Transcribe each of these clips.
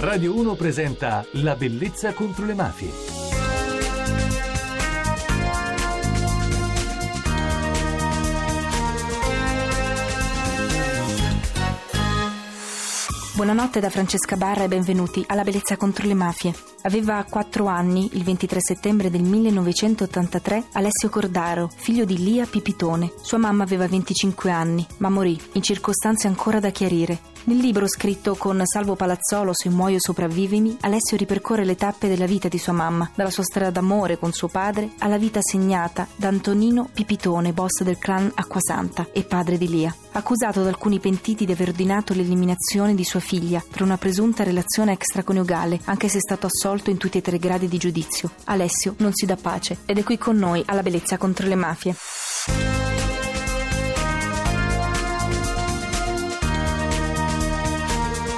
Radio 1 presenta La bellezza contro le mafie. Buonanotte da Francesca Barra e benvenuti alla Bellezza contro le mafie. Aveva 4 anni, il 23 settembre del 1983, Alessio Cordaro, figlio di Lia Pipitone. Sua mamma aveva 25 anni, ma morì in circostanze ancora da chiarire. Nel libro scritto con Salvo Palazzolo Se muoio sopravvivimi, Alessio ripercorre le tappe della vita di sua mamma, dalla sua strada d'amore con suo padre alla vita segnata da Antonino Pipitone, boss del clan Acquasanta e padre di Lia accusato da alcuni pentiti di aver ordinato l'eliminazione di sua figlia per una presunta relazione extraconiugale, anche se è stato assolto in tutti e tre i gradi di giudizio. Alessio non si dà pace ed è qui con noi alla bellezza contro le mafie.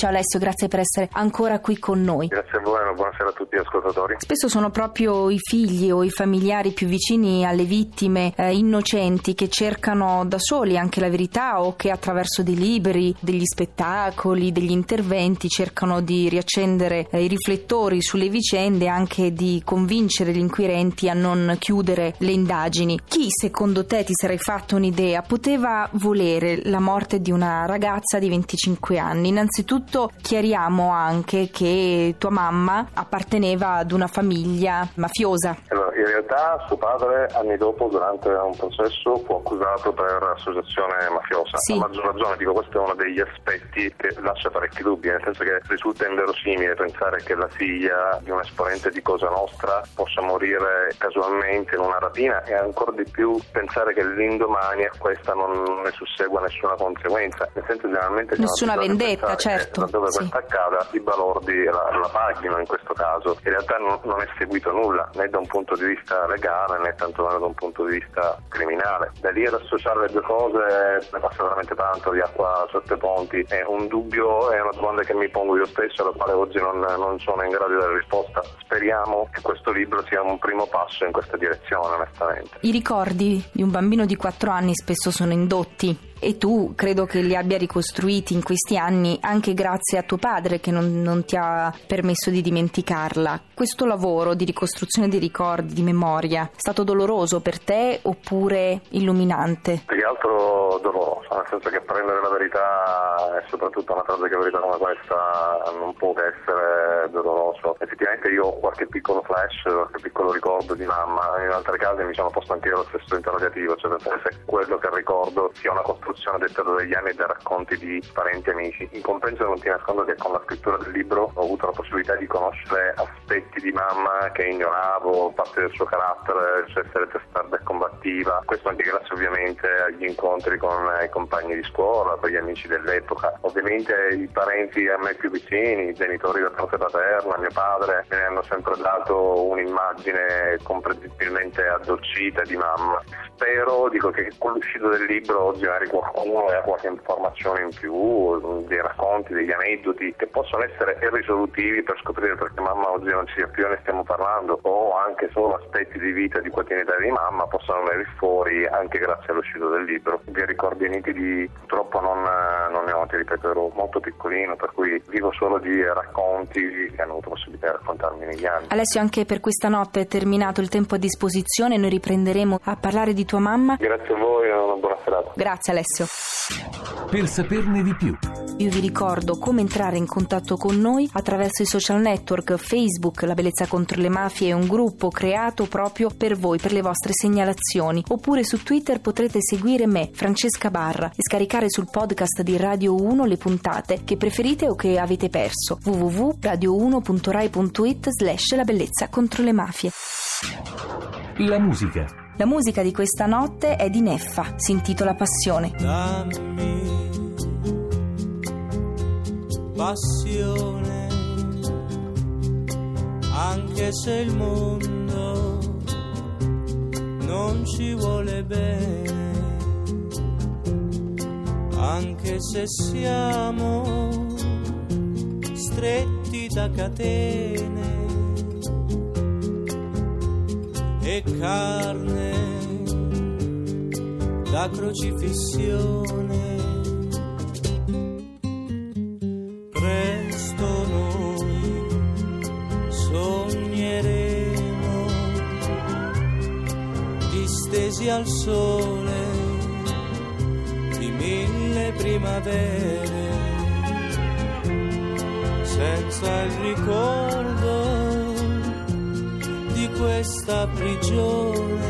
Ciao Alessio, grazie per essere ancora qui con noi. Grazie a voi e buonasera a tutti gli ascoltatori. Spesso sono proprio i figli o i familiari più vicini alle vittime eh, innocenti che cercano da soli anche la verità o che attraverso dei libri, degli spettacoli, degli interventi cercano di riaccendere eh, i riflettori sulle vicende e anche di convincere gli inquirenti a non chiudere le indagini. Chi secondo te ti sarei fatto un'idea poteva volere la morte di una ragazza di 25 anni? Innanzitutto Innanzitutto chiariamo anche che tua mamma apparteneva ad una famiglia mafiosa. Allora, in realtà suo padre anni dopo durante un processo fu accusato per associazione mafiosa. Sì. A maggior ragione dico questo è uno degli aspetti che lascia parecchi dubbi, nel senso che risulta inverosimile pensare che la figlia di un esponente di Cosa Nostra possa morire casualmente in una rapina e ancora di più pensare che l'indomani a questa non ne sussegua nessuna conseguenza. Nel senso generalmente nessuna vendetta, certo laddove sì. questa accada i balordi la, la paghino in questo caso. In realtà non, non, è seguito nulla né da un punto di vista legale né tantomeno da un punto di vista criminale. Da lì ad associare le due cose ne passa veramente tanto di acqua sotto i ponti. È un dubbio, è una domanda che mi pongo io stesso, alla quale oggi non, non sono in grado di dare risposta. Speriamo che questo libro sia un primo passo in questa direzione, onestamente. I ricordi di un bambino di 4 anni spesso sono indotti e tu credo che li abbia ricostruiti in questi anni anche grazie a tuo padre che non, non, ti ha permesso di dimenticarla. Questo lavoro di ricostruzione dei ricordi, di memoria, è stato doloroso per te oppure illuminante? Più che altro doloroso, nel senso che prendere la verità e soprattutto una tragica verità come questa non può che essere doloroso. Effettivamente io ho qualche piccolo flash, qualche piccolo ricordo di mamma, in altri casi mi sono posto anche io lo stesso interrogativo, cioè se quello che ricordo sia una costruzione costruzione dettata dagli anni e dai racconti di parenti e amici. In compenso non ti nascondo che con la scrittura del libro ho avuto la possibilità di conoscere aspetti di mamma che ignoravo, parte del suo carattere, il suo essere testarda e combattiva. Questo anche grazie ovviamente agli incontri con i compagni di scuola, con gli amici dell'epoca. Ovviamente i parenti a me più vicini, i genitori da parte paterna, mio padre, me ne hanno sempre dato un'immagine comprensibilmente addolcita di mamma. Spero, dico che con l'uscita del libro oggi magari qualcuno ha qualche informazione in più, dei racconti, degli aneddoti che possono essere irrisolutivi per scoprire perché mamma oggi non ci sia più e ne stiamo parlando o anche solo aspetti di vita di quotidianità di mamma possono venire fuori anche grazie all'uscita del libro. Vi ricordi nitidi purtroppo non, non ne ho, ti ripeto, ero molto piccolino per cui vivo solo di racconti che hanno avuto possibilità di raccontarmi negli anni. Alessio anche per questa notte è terminato il tempo a disposizione, noi riprenderemo a parlare di tua mamma. Grazie a voi buona serata. Grazie Alessio. Per saperne di più. Io vi ricordo come entrare in contatto con noi attraverso i social network Facebook, La Bellezza contro le Mafie è un gruppo creato proprio per voi, per le vostre segnalazioni. Oppure su Twitter potrete seguire me, Francesca Barra, e scaricare sul podcast di Radio 1 le puntate che preferite o che avete perso. www.radio1.rai.it slash La Bellezza contro le Mafie. La musica la musica di questa notte è di Neffa, si intitola Passione. Dammi passione, anche se il mondo non ci vuole bene, anche se siamo stretti da catene e carne da crocifissione. Presto noi sogneremo distesi al sole di mille primavere senza il ricordo questa prigione,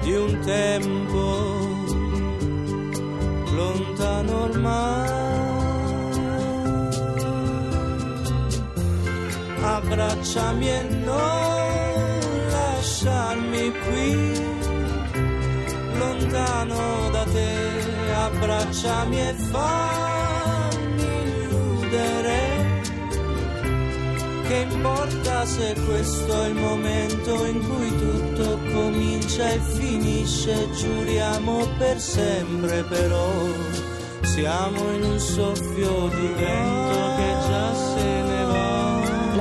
di un tempo lontano ormai. Abbracciami e non lasciarmi qui, lontano da te, abbracciami e fammi Che importa se questo è il momento in cui tutto comincia e finisce, giuriamo per sempre però. Siamo in un soffio di vento che già se ne.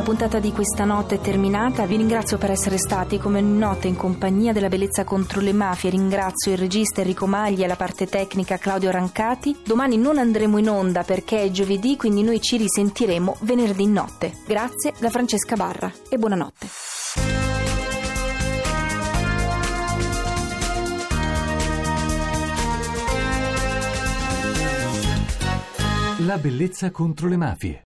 La puntata di questa notte è terminata, vi ringrazio per essere stati come ogni notte in compagnia della bellezza contro le mafie, ringrazio il regista Enrico Maglia e la parte tecnica Claudio Rancati. Domani non andremo in onda perché è giovedì, quindi noi ci risentiremo venerdì notte. Grazie da Francesca Barra e buonanotte. La bellezza contro le mafie.